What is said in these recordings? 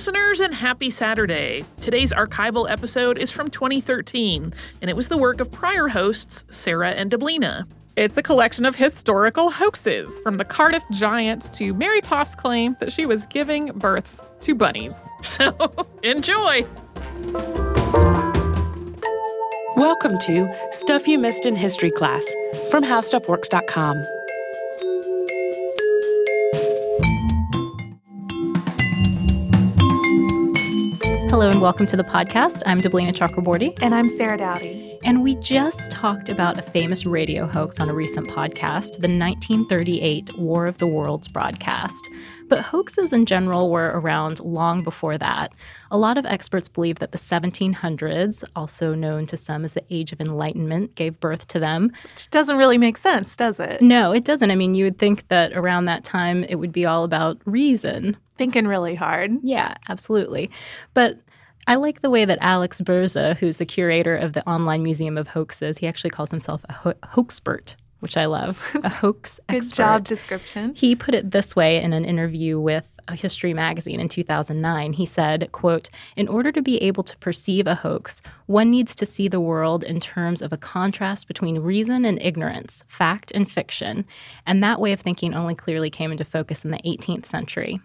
listeners, and happy Saturday. Today's archival episode is from 2013, and it was the work of prior hosts Sarah and Deblina. It's a collection of historical hoaxes, from the Cardiff Giant to Mary Toft's claim that she was giving birth to bunnies. So enjoy! Welcome to Stuff You Missed in History Class from HowStuffWorks.com. Hello and welcome to the podcast. I'm Deblina Chakraborty. And I'm Sarah Dowdy. And we just talked about a famous radio hoax on a recent podcast, the 1938 War of the Worlds broadcast. But hoaxes in general were around long before that. A lot of experts believe that the 1700s, also known to some as the Age of Enlightenment, gave birth to them. Which doesn't really make sense, does it? No, it doesn't. I mean, you would think that around that time it would be all about reason. Thinking really hard. Yeah, absolutely. But I like the way that Alex Boese, who's the curator of the Online Museum of Hoaxes, he actually calls himself a ho- hoaxpert, which I love, a hoax expert. Good job description. He put it this way in an interview with a History magazine in 2009. He said, quote, "In order to be able to perceive a hoax, one needs to see the world in terms of a contrast between reason and ignorance, fact and fiction, and that way of thinking only clearly came into focus in the 18th century."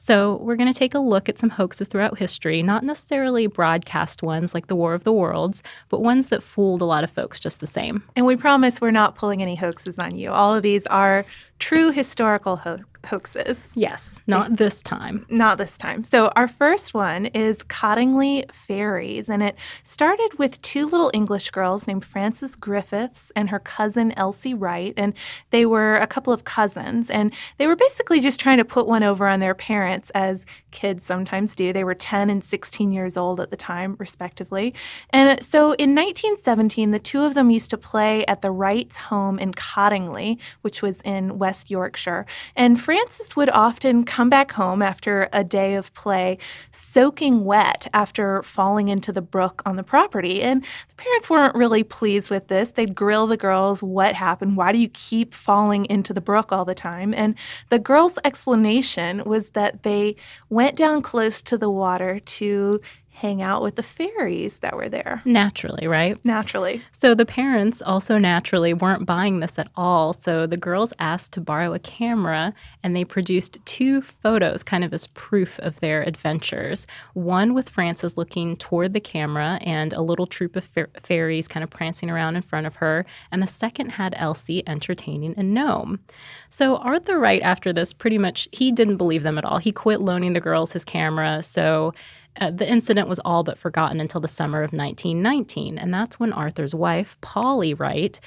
So, we're going to take a look at some hoaxes throughout history, not necessarily broadcast ones like the War of the Worlds, but ones that fooled a lot of folks just the same. And we promise we're not pulling any hoaxes on you. All of these are true historical ho- hoaxes. Yes, not this time. Not this time. So, our first one is Cottingley Fairies, and it started with two little English girls named Frances Griffiths and her cousin Elsie Wright. And they were a couple of cousins, and they were basically just trying to put one over on their parents, as kids sometimes do. They were 10 and 16 years old at the time, respectively. And so, in 1917, the two of them used to play at the Wrights' home in Cottingley, which was in West Yorkshire. And Frances would often come back home after a day of play soaking wet after falling into the brook on the property. And the parents weren't really pleased with this. They'd grill the girls, What happened? Why do you keep falling into the brook all the time? And the girls' explanation was that they went down close to the water to hang out with the fairies that were there. Naturally, right? Naturally. So the parents also naturally weren't buying this at all. So the girls asked to borrow a camera and they produced two photos kind of as proof of their adventures. One with Frances looking toward the camera and a little troop of fa- fairies kind of prancing around in front of her. And the second had Elsie entertaining a gnome. So Arthur Wright, after this, pretty much he didn't believe them at all. He quit loaning the girls his camera. So uh, the incident was all but forgotten until the summer of 1919, and that's when Arthur's wife, Polly Wright,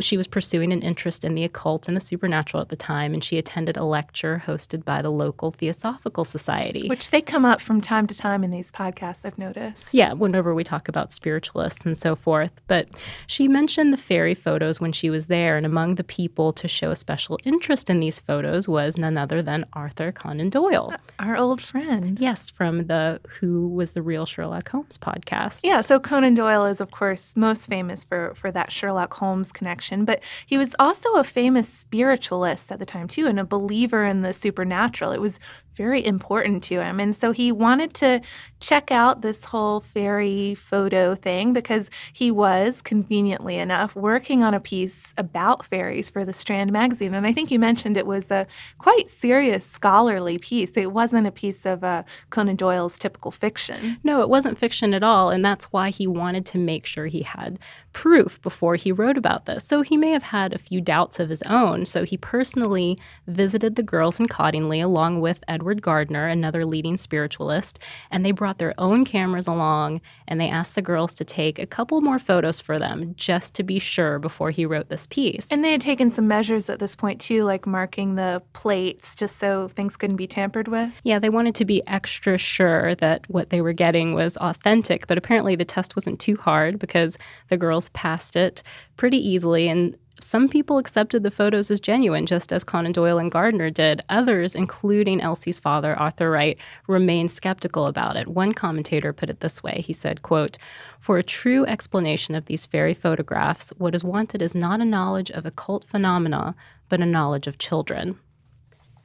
she was pursuing an interest in the occult and the supernatural at the time, and she attended a lecture hosted by the local Theosophical Society. Which they come up from time to time in these podcasts, I've noticed. Yeah, whenever we talk about spiritualists and so forth. But she mentioned the fairy photos when she was there, and among the people to show a special interest in these photos was none other than Arthur Conan Doyle. Our old friend. Yes, from the Who was the Real Sherlock Holmes podcast. Yeah, so Conan Doyle is, of course, most famous for, for that Sherlock Holmes connection, but he was also a famous spiritualist at the time, too, and a believer in the supernatural. It was very important to him. And so he wanted to check out this whole fairy photo thing because he was, conveniently enough, working on a piece about fairies for the Strand magazine. And I think you mentioned it was a quite serious scholarly piece. It wasn't a piece of uh, Conan Doyle's typical fiction. No, it wasn't fiction at all. And that's why he wanted to make sure he had proof before he wrote about this. So he may have had a few doubts of his own. So he personally visited the girls in Cottingley along with Edward Gardner, another leading spiritualist, and they brought their own cameras along and they asked the girls to take a couple more photos for them just to be sure before he wrote this piece. And they had taken some measures at this point too, like marking the plates just so things couldn't be tampered with. Yeah, they wanted to be extra sure that what they were getting was authentic, but apparently the test wasn't too hard because the girls passed it pretty easily and some people accepted the photos as genuine, just as Conan Doyle and Gardner did. Others, including Elsie's father, Arthur Wright, remained skeptical about it. One commentator put it this way. He said, quote, For a true explanation of these fairy photographs, what is wanted is not a knowledge of occult phenomena, but a knowledge of children.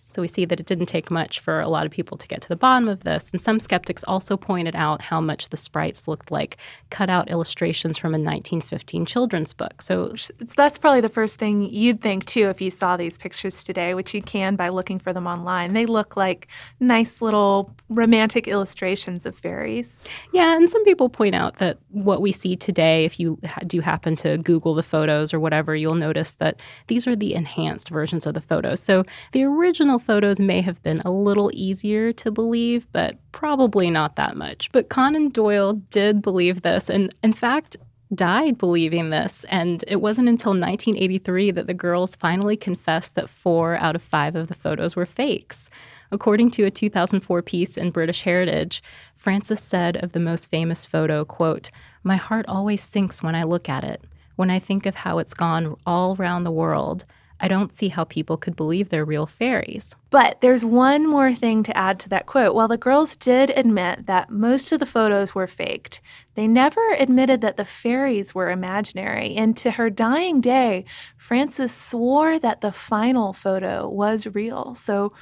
So we see that it didn't take much for a lot of people to get to the bottom of this. And some skeptics also pointed out how much the sprites looked like cutout illustrations from a 1915 children's book. So that's probably the first thing you'd think too if you saw these pictures today, which you can by looking for them online. They look like nice little romantic illustrations of fairies. Yeah, and some people point out that what we see today, if you do happen to Google the photos or whatever, you'll notice that these are the enhanced versions of the photos. So the original photos may have been a little easier to believe, but probably not that much. But Conan Doyle did believe this, and in fact, died believing this. And it wasn't until 1983 that the girls finally confessed that four out of five of the photos were fakes. According to a 2004 piece in British Heritage, Frances said of the most famous photo, quote, "My heart always sinks when I look at it. When I think of how it's gone all around the world, I don't see how people could believe they're real fairies. But there's one more thing to add to that quote. While the girls did admit that most of the photos were faked, they never admitted that the fairies were imaginary. And to her dying day, Frances swore that the final photo was real. So,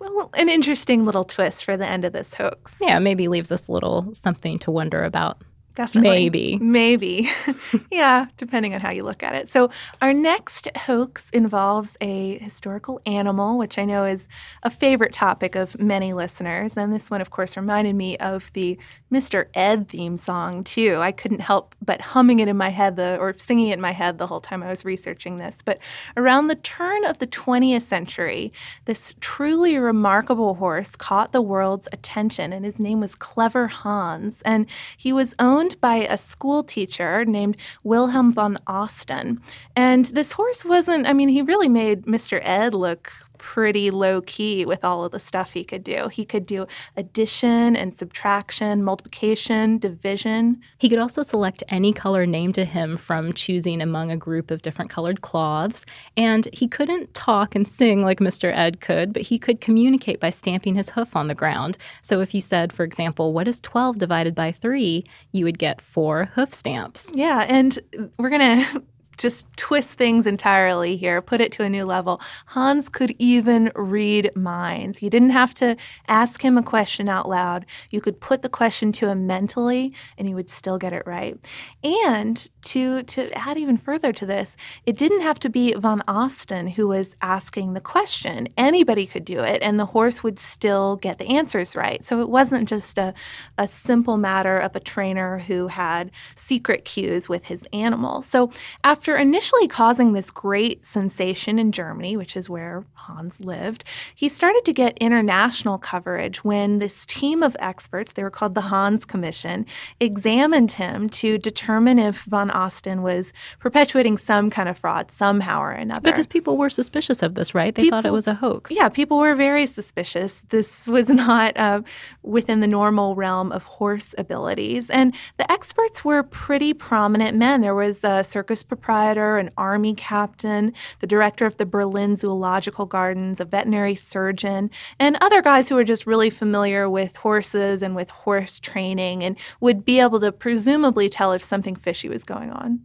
well, an interesting little twist for the end of this hoax. Yeah, maybe leaves us a little something to wonder about. Definitely. Maybe. Maybe. yeah, depending on how you look at it. So, our next hoax involves a historical animal, which I know is a favorite topic of many listeners. And this one, of course, reminded me of the Mr. Ed theme song, too. I couldn't help but humming it in my head the, or singing it in my head the whole time I was researching this. But around the turn of the 20th century, this truly remarkable horse caught the world's attention, and his name was Clever Hans. And he was owned owned by a school teacher named Wilhelm von Osten. And this horse wasn't, I mean, he really made Mr. Ed look pretty low key with all of the stuff he could do. He could do addition and subtraction, multiplication, division. He could also select any color named to him from choosing among a group of different colored cloths. And he couldn't talk and sing like Mr. Ed could, but he could communicate by stamping his hoof on the ground. So if you said, for example, what is 12 divided by 3, you would get four hoof stamps. Yeah, and we're going to just twist things entirely here, put it to a new level. Hans could even read minds. You didn't have to ask him a question out loud. You could put the question to him mentally and he would still get it right. And to to add even further to this, it didn't have to be von Osten who was asking the question. Anybody could do it and the horse would still get the answers right. So it wasn't just a, a simple matter of a trainer who had secret cues with his animal. So after after initially causing this great sensation in Germany, which is where Hans lived, he started to get international coverage when this team of experts, they were called the Hans Commission, examined him to determine if von Osten was perpetuating some kind of fraud somehow or another. Because people were suspicious of this, right? They people, thought it was a hoax. Yeah, people were very suspicious. This was not uh, within the normal realm of horse abilities. And the experts were pretty prominent men. There was a circus proprietor proprietor, an army captain, the director of the Berlin Zoological Gardens, a veterinary surgeon, and other guys who are just really familiar with horses and with horse training and would be able to presumably tell if something fishy was going on.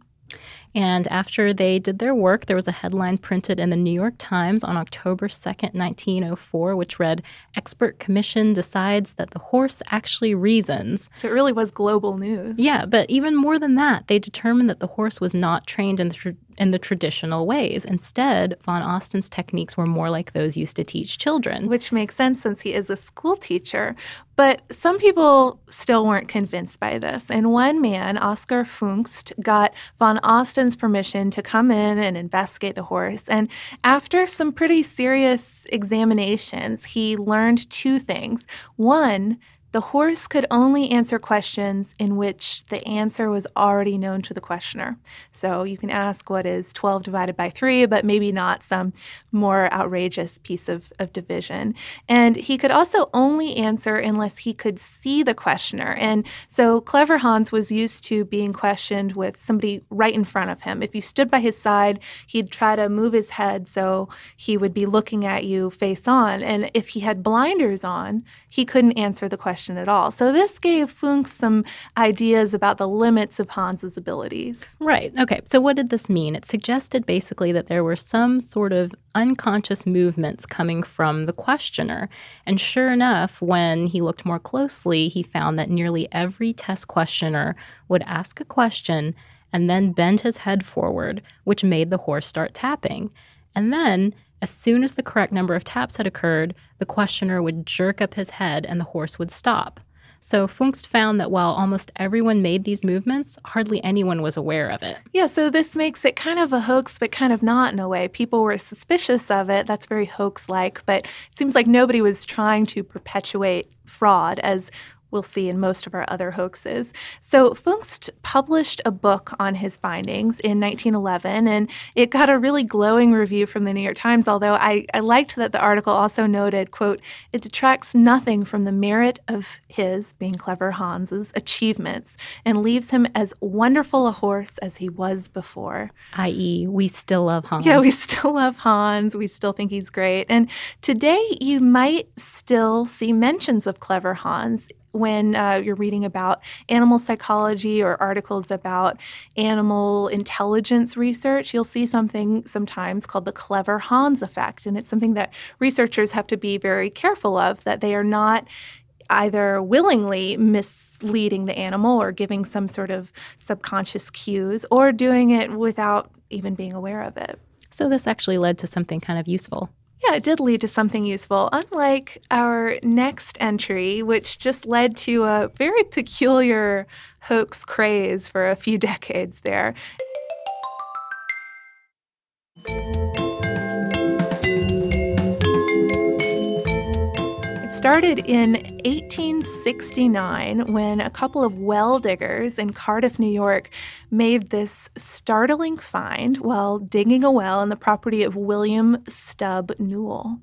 And after they did their work, there was a headline printed in the New York Times on October 2nd, 1904, which read Expert Commission decides that the horse actually reasons. So it really was global news. Yeah, but even more than that, they determined that the horse was not trained in the in the traditional ways. Instead, von Osten's techniques were more like those used to teach children. Which makes sense since he is a school teacher. But some people still weren't convinced by this. And one man, Oscar Pfungst, got von Osten's permission to come in and investigate the horse. And after some pretty serious examinations, he learned two things. One, the horse could only answer questions in which the answer was already known to the questioner. So you can ask what is 12 divided by 3, but maybe not some more outrageous piece of, of division. And he could also only answer unless he could see the questioner. And so Clever Hans was used to being questioned with somebody right in front of him. If you stood by his side, he'd try to move his head so he would be looking at you face on. And if he had blinders on, he couldn't answer the question at all. So this gave Pfungst some ideas about the limits of Hans's abilities. Right. Okay. So what did this mean? It suggested basically that there were some sort of unconscious movements coming from the questioner. And sure enough, when he looked more closely, he found that nearly every test questioner would ask a question and then bend his head forward, which made the horse start tapping. And then, as soon as the correct number of taps had occurred, the questioner would jerk up his head and the horse would stop. So Pfungst found that while almost everyone made these movements, hardly anyone was aware of it. Yeah, so this makes it kind of a hoax, but kind of not in a way. People were suspicious of it. That's very hoax like, but it seems like nobody was trying to perpetuate fraud as we'll see in most of our other hoaxes. So Pfungst published a book on his findings in 1911, and it got a really glowing review from the New York Times, although I, I liked that the article also noted, quote, it detracts nothing from the merit of his, being clever Hans's, achievements, and leaves him as wonderful a horse as he was before. I.e., we still love Hans. Yeah, we still love Hans. We still think he's great. And today you might still see mentions of clever Hans when uh, you're reading about animal psychology or articles about animal intelligence research, you'll see something sometimes called the clever Hans effect. And it's something that researchers have to be very careful of, that they are not either willingly misleading the animal or giving some sort of subconscious cues or doing it without even being aware of it. So, this actually led to something kind of useful. Yeah, it did lead to something useful, unlike our next entry, which just led to a very peculiar hoax craze for a few decades there. Started in 1869 when a couple of well diggers in Cardiff, New York, made this startling find while digging a well on the property of William Stub Newell.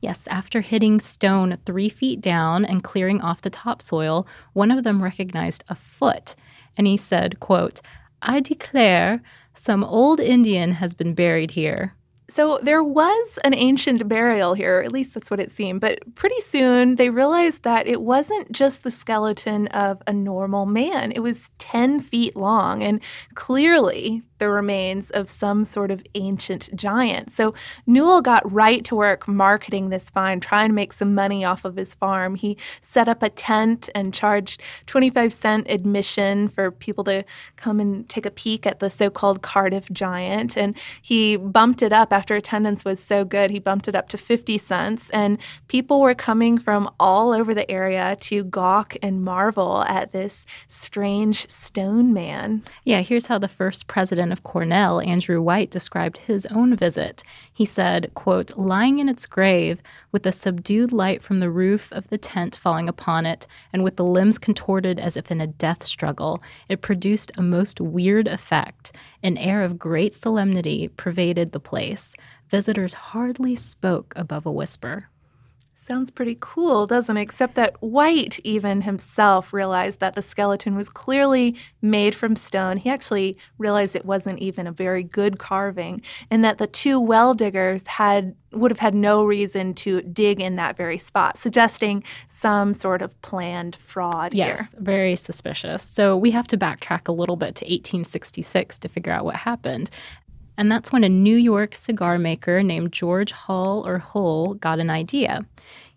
Yes, after hitting stone three feet down and clearing off the topsoil, one of them recognized a foot. And he said, quote, I declare some old Indian has been buried here. So there was an ancient burial here, at least that's what it seemed. But pretty soon they realized that it wasn't just the skeleton of a normal man, it was 10 feet long. And clearly the remains of some sort of ancient giant. So Newell got right to work marketing this find, trying to make some money off of his farm. He set up a tent and charged 25 cent admission for people to come and take a peek at the so called Cardiff giant. And he bumped it up after attendance was so good, he bumped it up to 50 cents. And people were coming from all over the area to gawk and marvel at this strange stone man. Yeah, here's how the first president of Cornell, Andrew White, described his own visit. He said, quote, lying in its grave, with the subdued light from the roof of the tent falling upon it, and with the limbs contorted as if in a death struggle, it produced a most weird effect. An air of great solemnity pervaded the place. Visitors hardly spoke above a whisper. Sounds pretty cool, doesn't it? Except that White, even himself, realized that the skeleton was clearly made from stone. He actually realized it wasn't even a very good carving, and that the two well diggers had would have had no reason to dig in that very spot, suggesting some sort of planned fraud yes, here. very suspicious. So we have to backtrack a little bit to 1866 to figure out what happened. And that's when a New York cigar maker named George Hall or Hull got an idea.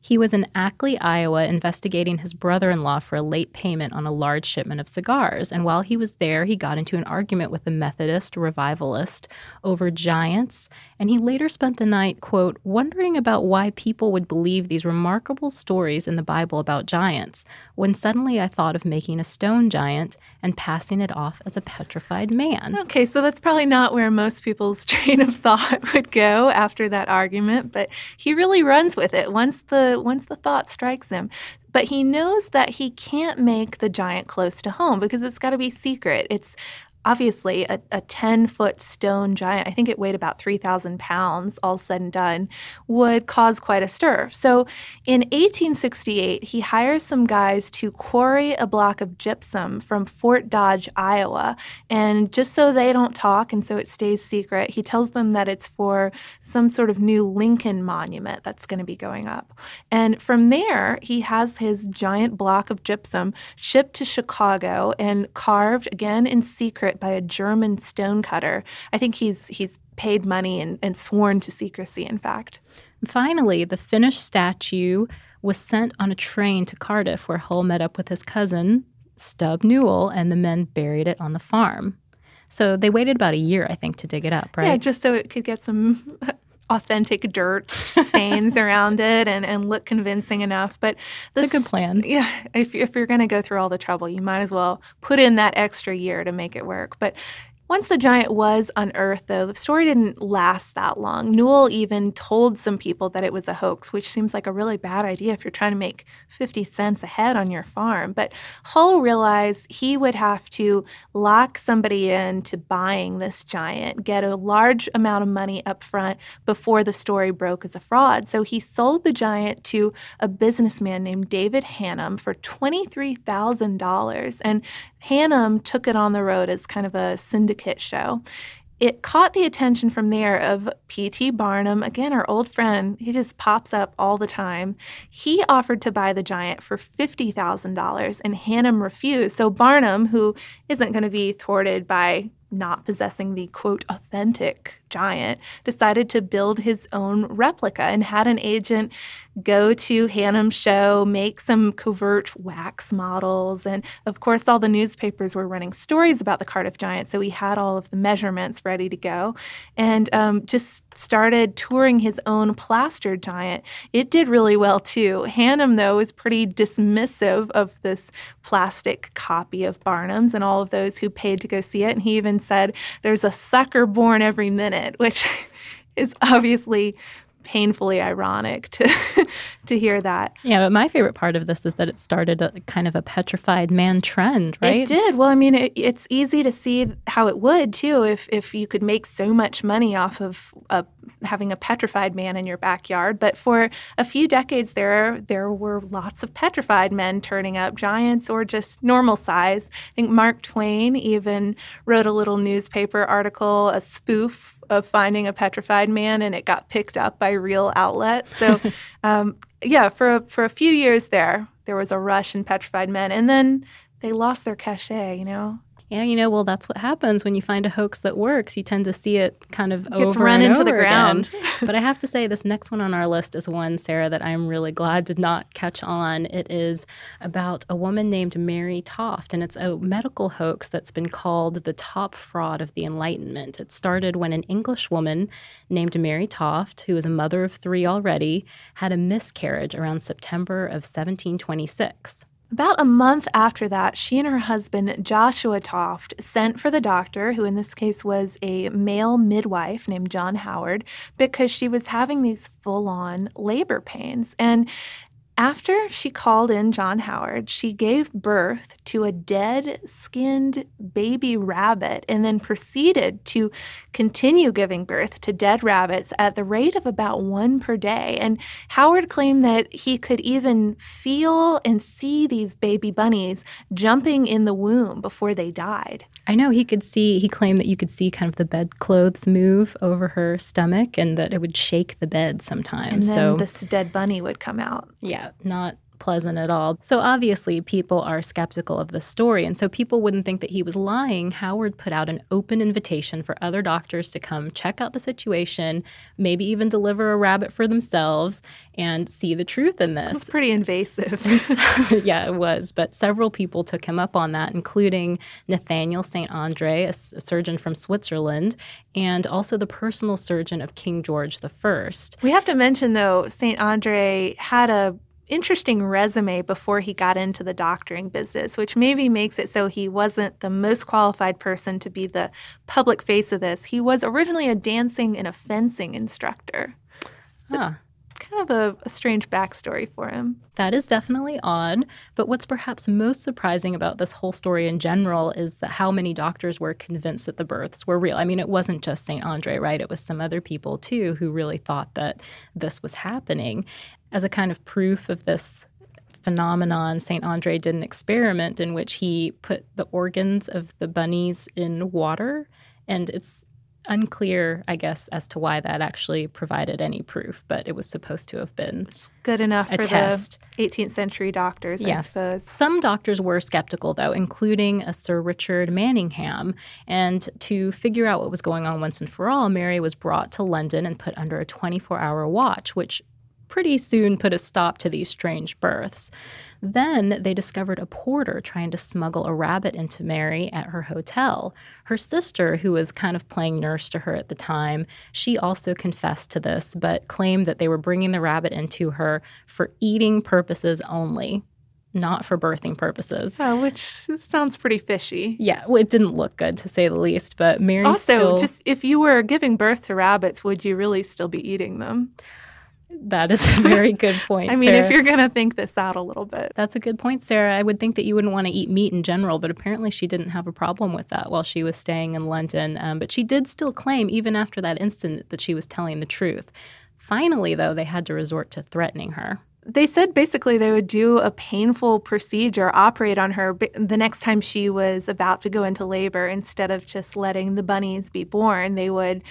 He was in Ackley, Iowa, investigating his brother in law for a late payment on a large shipment of cigars. And while he was there, he got into an argument with a Methodist revivalist over giants. And he later spent the night, quote, wondering about why people would believe these remarkable stories in the Bible about giants, when suddenly I thought of making a stone giant and passing it off as a petrified man. Okay, so that's probably not where most people's train of thought would go after that argument, but he really runs with it. Once the once the thought strikes him. But he knows that he can't make the giant close to home because it's got to be secret. It's obviously a, a 10 foot stone giant, I think it weighed about 3,000 pounds, all said and done, would cause quite a stir. So in 1868, he hires some guys to quarry a block of gypsum from Fort Dodge, Iowa. And just so they don't talk and so it stays secret, he tells them that it's for some sort of new Lincoln monument that's going to be going up. And from there, he has his giant block of gypsum shipped to Chicago and carved again in secret by a German stonecutter. I think he's he's paid money and, and sworn to secrecy, in fact. Finally, the finished statue was sent on a train to Cardiff, where Hull met up with his cousin, Stub Newell, and the men buried it on the farm. So they waited about a year, I think, to dig it up, right? Yeah, just so it could get some authentic dirt stains around it and, and look convincing enough. But this, a good plan. Yeah, if, if you're going to go through all the trouble, you might as well put in that extra year to make it work. But once the giant was unearthed, though, the story didn't last that long. Newell even told some people that it was a hoax, which seems like a really bad idea if you're trying to make 50 cents a head on your farm. But Hull realized he would have to lock somebody into buying this giant, get a large amount of money up front before the story broke as a fraud. So he sold the giant to a businessman named David Hannum for $23,000. And Hannum took it on the road as kind of a syndicate show. It caught the attention from there of P.T. Barnum, again, our old friend. He just pops up all the time. He offered to buy the giant for $50,000 and Hannum refused. So Barnum, who isn't going to be thwarted by not possessing the quote authentic giant, decided to build his own replica and had an agent go to Hannum's show, make some covert wax models. And of course, all the newspapers were running stories about the Cardiff Giant. So he had all of the measurements ready to go and um, just started touring his own plaster giant. It did really well too. Hannum, though, was pretty dismissive of this plastic copy of Barnum's and all of those who paid to go see it. And he even said, There's a sucker born every minute, which is obviously painfully ironic to to hear that. Yeah, but my favorite part of this is that it started a kind of a petrified man trend, right? It did. Well, I mean, it, it's easy to see how it would too if if you could make so much money off of a, having a petrified man in your backyard. But for a few decades there, there were lots of petrified men turning up, giants or just normal size. I think Mark Twain even wrote a little newspaper article, a spoof of finding a petrified man, and it got picked up by real outlets. So, um, yeah, for a, for a few years there, there was a rush in petrified men, and then they lost their cachet. You know, yeah, you know, well, that's what happens when you find a hoax that works. You tend to see it kind of it over run into the ground. but I have to say, this next one on our list is one, Sarah, that I'm really glad did not catch on. It is about a woman named Mary Toft, and it's a medical hoax that's been called the top fraud of the Enlightenment. It started when an English woman named Mary Toft, who was a mother of three already, had a miscarriage around September of 1726. About a month after that, she and her husband, Joshua Toft, sent for the doctor, who in this case was a male midwife named John Howard, because she was having these full on labor pains. And after she called in John Howard, she gave birth to a dead skinned baby rabbit and then proceeded to continue giving birth to dead rabbits at the rate of about one per day. And Howard claimed that he could even feel and see these baby bunnies jumping in the womb before they died. I know he could see, he claimed that you could see kind of the bedclothes move over her stomach and that it would shake the bed sometimes. And then so this dead bunny would come out. Yeah, not pleasant at all. So obviously, people are skeptical of the story. And so people wouldn't think that he was lying. Howard put out an open invitation for other doctors to come check out the situation, maybe even deliver a rabbit for themselves and see the truth in this. It's pretty invasive. yeah, it was. But several people took him up on that, including Nathaniel St. Andre, a, a surgeon from Switzerland, and also the personal surgeon of King George I. We have to mention, though, St. Andre had a interesting resume before he got into the doctoring business, which maybe makes it so he wasn't the most qualified person to be the public face of this. He was originally a dancing and a fencing instructor. So, huh. Kind of a, a, strange backstory for him. That is definitely odd. But what's perhaps most surprising about this whole story in general is that how many doctors were convinced that the births were real. I mean, it wasn't just St. Andre, right? It was some other people too who really thought that this was happening. As a kind of proof of this phenomenon, St. Andre did an experiment in which he put the organs of the bunnies in water. And it's unclear, I guess, as to why that actually provided any proof, but it was supposed to have been good enough a for test. the 18th century doctors, yes. I suppose. Some doctors were skeptical, though, including a Sir Richard Manningham. And to figure out what was going on once and for all, Mary was brought to London and put under a 24 hour watch, which pretty soon put a stop to these strange births. Then they discovered a porter trying to smuggle a rabbit into Mary at her hotel. Her sister, who was kind of playing nurse to her at the time, she also confessed to this, but claimed that they were bringing the rabbit into her for eating purposes only. Not for birthing purposes. Oh, which sounds pretty fishy. Yeah, well, it didn't look good to say the least. But Mary also, still... just if you were giving birth to rabbits, would you really still be eating them? That is a very good point. I mean, Sarah. if you're going to think this out a little bit. That's a good point, Sarah. I would think that you wouldn't want to eat meat in general, but apparently she didn't have a problem with that while she was staying in London. Um, but she did still claim, even after that incident, that she was telling the truth. Finally, though, they had to resort to threatening her. They said basically they would do a painful procedure, operate on her the next time she was about to go into labor instead of just letting the bunnies be born. They would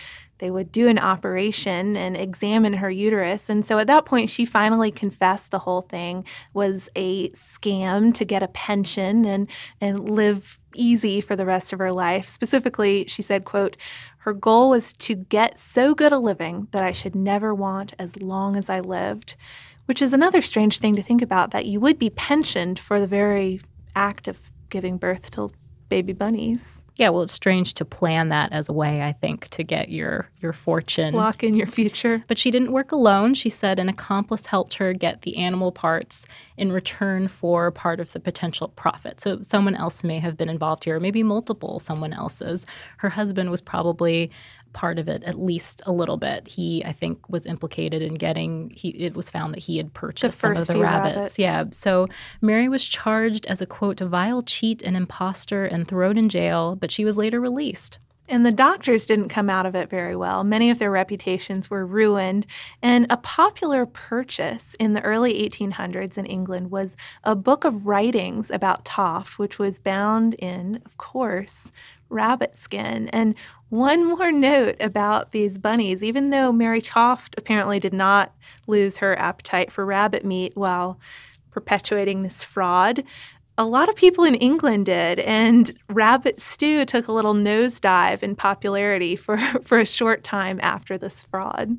they would do an operation and examine her uterus. And so at that point, she finally confessed the whole thing was a scam to get a pension and, and live easy for the rest of her life. Specifically, she said, quote, her goal was to get so good a living that I should never want as long as I lived, which is another strange thing to think about that you would be pensioned for the very act of giving birth to baby bunnies. Yeah, well, it's strange to plan that as a way, I think, to get your your fortune. Lock in your future. But she didn't work alone. She said an accomplice helped her get the animal parts in return for part of the potential profit. So someone else may have been involved here, maybe multiple someone else's. Her husband was probably part of it at least a little bit. He, I think, was implicated in getting. He it was found that he had purchased some of the rabbits. rabbits. Yeah. So Mary was charged as a quote vile cheat and impostor and thrown in jail, but she was later released. And the doctors didn't come out of it very well. Many of their reputations were ruined. And a popular purchase in the early 1800s in England was a book of writings about Toft, which was bound in, of course, rabbit skin. And one more note about these bunnies even though Mary Toft apparently did not lose her appetite for rabbit meat while perpetuating this fraud, a lot of people in England did, and rabbit stew took a little nosedive in popularity for, for a short time after this fraud.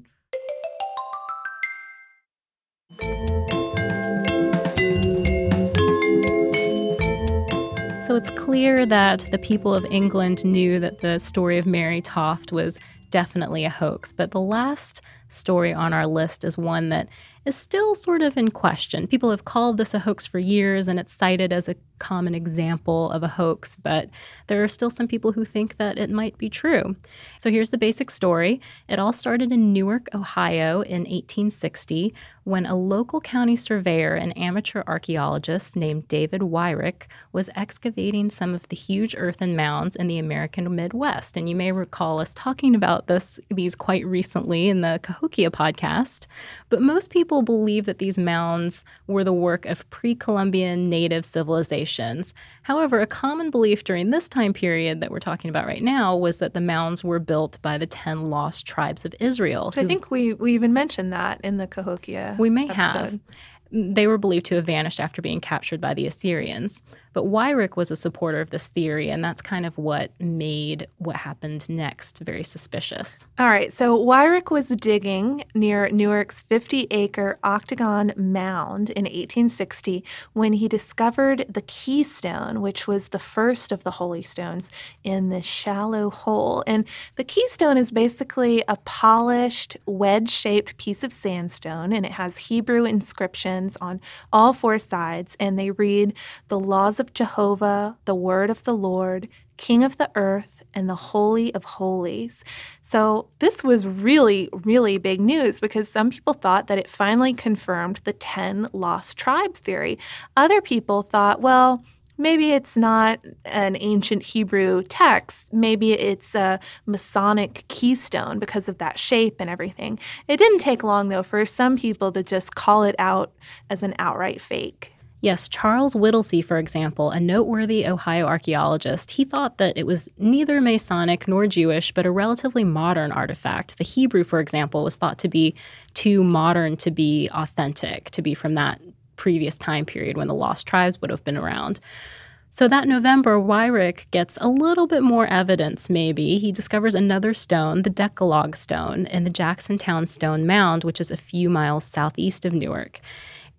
So it's clear that the people of England knew that the story of Mary Toft was definitely a hoax. But the last story on our list is one that is still sort of in question. People have called this a hoax for years, and it's cited as a common example of a hoax, but there are still some people who think that it might be true. So here's the basic story it all started in Newark, Ohio in 1860 when a local county surveyor and amateur archaeologist named David Wyrick was excavating some of the huge earthen mounds in the American Midwest. And you may recall us talking about this these quite recently in the Cahokia podcast. But most people believe that these mounds were the work of pre-Columbian native civilizations. However, a common belief during this time period that we're talking about right now was that the mounds were built by the 10 lost tribes of Israel. I think we, we even mentioned that in the Cahokia. We may episode. have. They were believed to have vanished after being captured by the Assyrians. But Wyrick was a supporter of this theory, and that's kind of what made what happened next very suspicious. All right, so Wyrick was digging near Newark's 50 acre octagon mound in 1860 when he discovered the keystone, which was the first of the holy stones in this shallow hole. And the keystone is basically a polished, wedge shaped piece of sandstone, and it has Hebrew inscriptions on all four sides, and they read, The laws of Jehovah, the word of the Lord, King of the earth, and the Holy of Holies. So, this was really, really big news because some people thought that it finally confirmed the 10 lost tribes theory. Other people thought, well, maybe it's not an ancient Hebrew text. Maybe it's a Masonic keystone because of that shape and everything. It didn't take long, though, for some people to just call it out as an outright fake. Yes, Charles Whittlesey, for example, a noteworthy Ohio archaeologist, he thought that it was neither Masonic nor Jewish, but a relatively modern artifact. The Hebrew, for example, was thought to be too modern to be authentic, to be from that previous time period when the lost tribes would have been around. So that November, Wyrick gets a little bit more evidence, maybe. He discovers another stone, the Decalogue stone, in the Jacksontown Stone Mound, which is a few miles southeast of Newark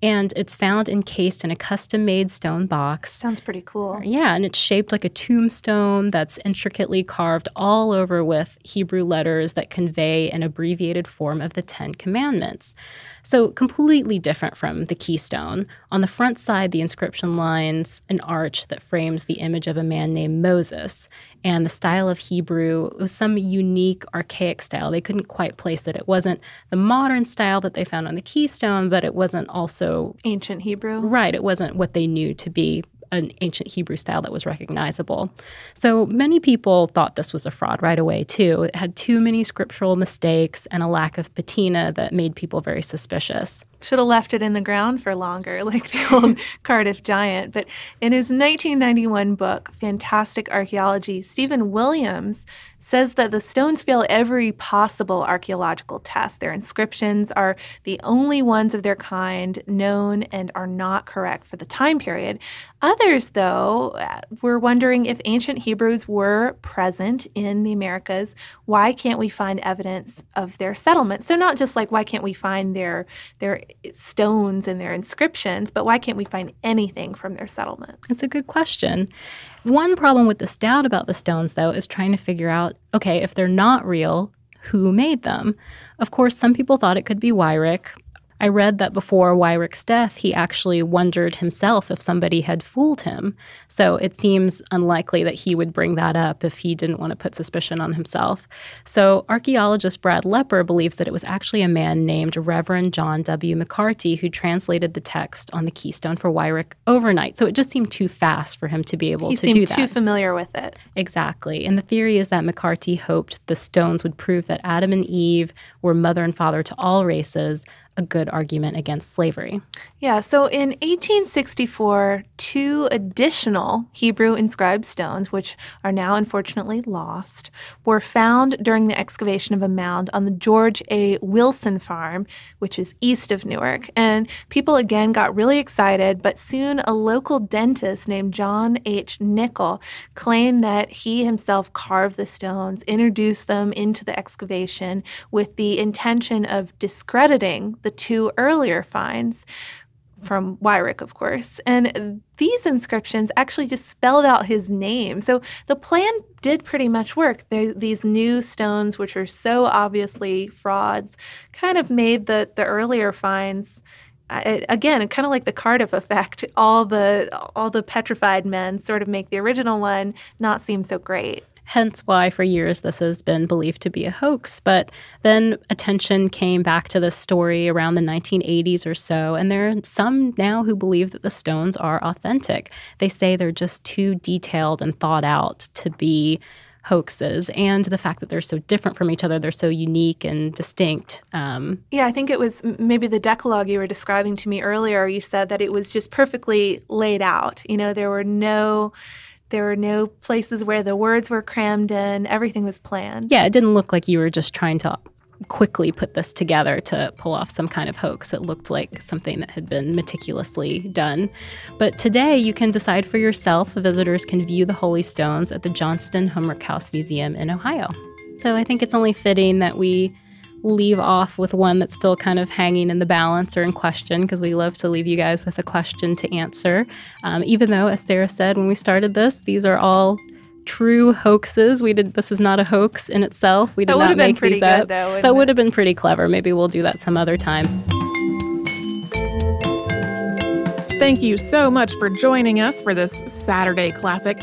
and it's found encased in a custom made stone box. Sounds pretty cool. Yeah, and it's shaped like a tombstone that's intricately carved all over with Hebrew letters that convey an abbreviated form of the Ten Commandments. So, completely different from the keystone. On the front side, the inscription lines an arch that frames the image of a man named Moses. And the style of Hebrew was some unique, archaic style. They couldn't quite place it. It wasn't the modern style that they found on the keystone, but it wasn't also ancient Hebrew. Right. It wasn't what they knew to be an ancient Hebrew style that was recognizable. So many people thought this was a fraud right away, too. It had too many scriptural mistakes and a lack of patina that made people very suspicious. Should have left it in the ground for longer, like the old Cardiff giant. But in his 1991 book, Fantastic Archaeology, Stephen Williams says that the stones fail every possible archaeological test. Their inscriptions are the only ones of their kind known and are not correct for the time period. Others, though, uh, were wondering if ancient Hebrews were present in the Americas. Why can't we find evidence of their settlement? So not just like why can't we find their their stones and their inscriptions, but why can't we find anything from their settlements? That's a good question. One problem with this doubt about the stones, though, is trying to figure out okay, if they're not real, who made them? Of course, some people thought it could be Wyrick. I read that before Wyrick's death, he actually wondered himself if somebody had fooled him. So it seems unlikely that he would bring that up if he didn't want to put suspicion on himself. So archaeologist Brad Lepper believes that it was actually a man named Reverend John W. McCarty who translated the text on the keystone for Weyrich overnight. So it just seemed too fast for him to be able he to do that. too familiar with it. Exactly. And the theory is that McCarty hoped the stones would prove that Adam and Eve were mother and father to all races a good argument against slavery. Yeah, so in 1864, two additional Hebrew inscribed stones, which are now unfortunately lost, were found during the excavation of a mound on the George A. Wilson farm, which is east of Newark. And people again got really excited, but soon a local dentist named John H. Nicol claimed that he himself carved the stones, introduced them into the excavation with the intention of discrediting the two earlier finds from Wyrick, of course. And these inscriptions actually just spelled out his name. So the plan did pretty much work. these new stones, which are so obviously frauds, kind of made the, the earlier finds. Uh, again, kind of like the Cardiff effect, all the all the petrified men sort of make the original one not seem so great hence why for years this has been believed to be a hoax. But then attention came back to this story around the 1980s or so, and there are some now who believe that the stones are authentic. They say they're just too detailed and thought out to be hoaxes and the fact that they're so different from each other they're so unique and distinct um, yeah i think it was maybe the decalogue you were describing to me earlier you said that it was just perfectly laid out you know there were no there were no places where the words were crammed in. Everything was planned. Yeah, it didn't look like you were just trying to quickly put this together to pull off some kind of hoax. It looked like something that had been meticulously done. But today, you can decide for yourself. Visitors can view the Holy Stones at the Johnson-Humrickhouse Museum in Ohio. So I think it's only fitting that we leave off with one that's still kind of hanging in the balance or in question because we love to leave you guys with a question to answer. Um, even though, as Sarah said when we started this, these are all true hoaxes. We did this is not a hoax in itself. We did not make these good, up. Though, that would have been pretty clever. Maybe we'll do that some other time. Thank you so much for joining us for this Saturday Classic.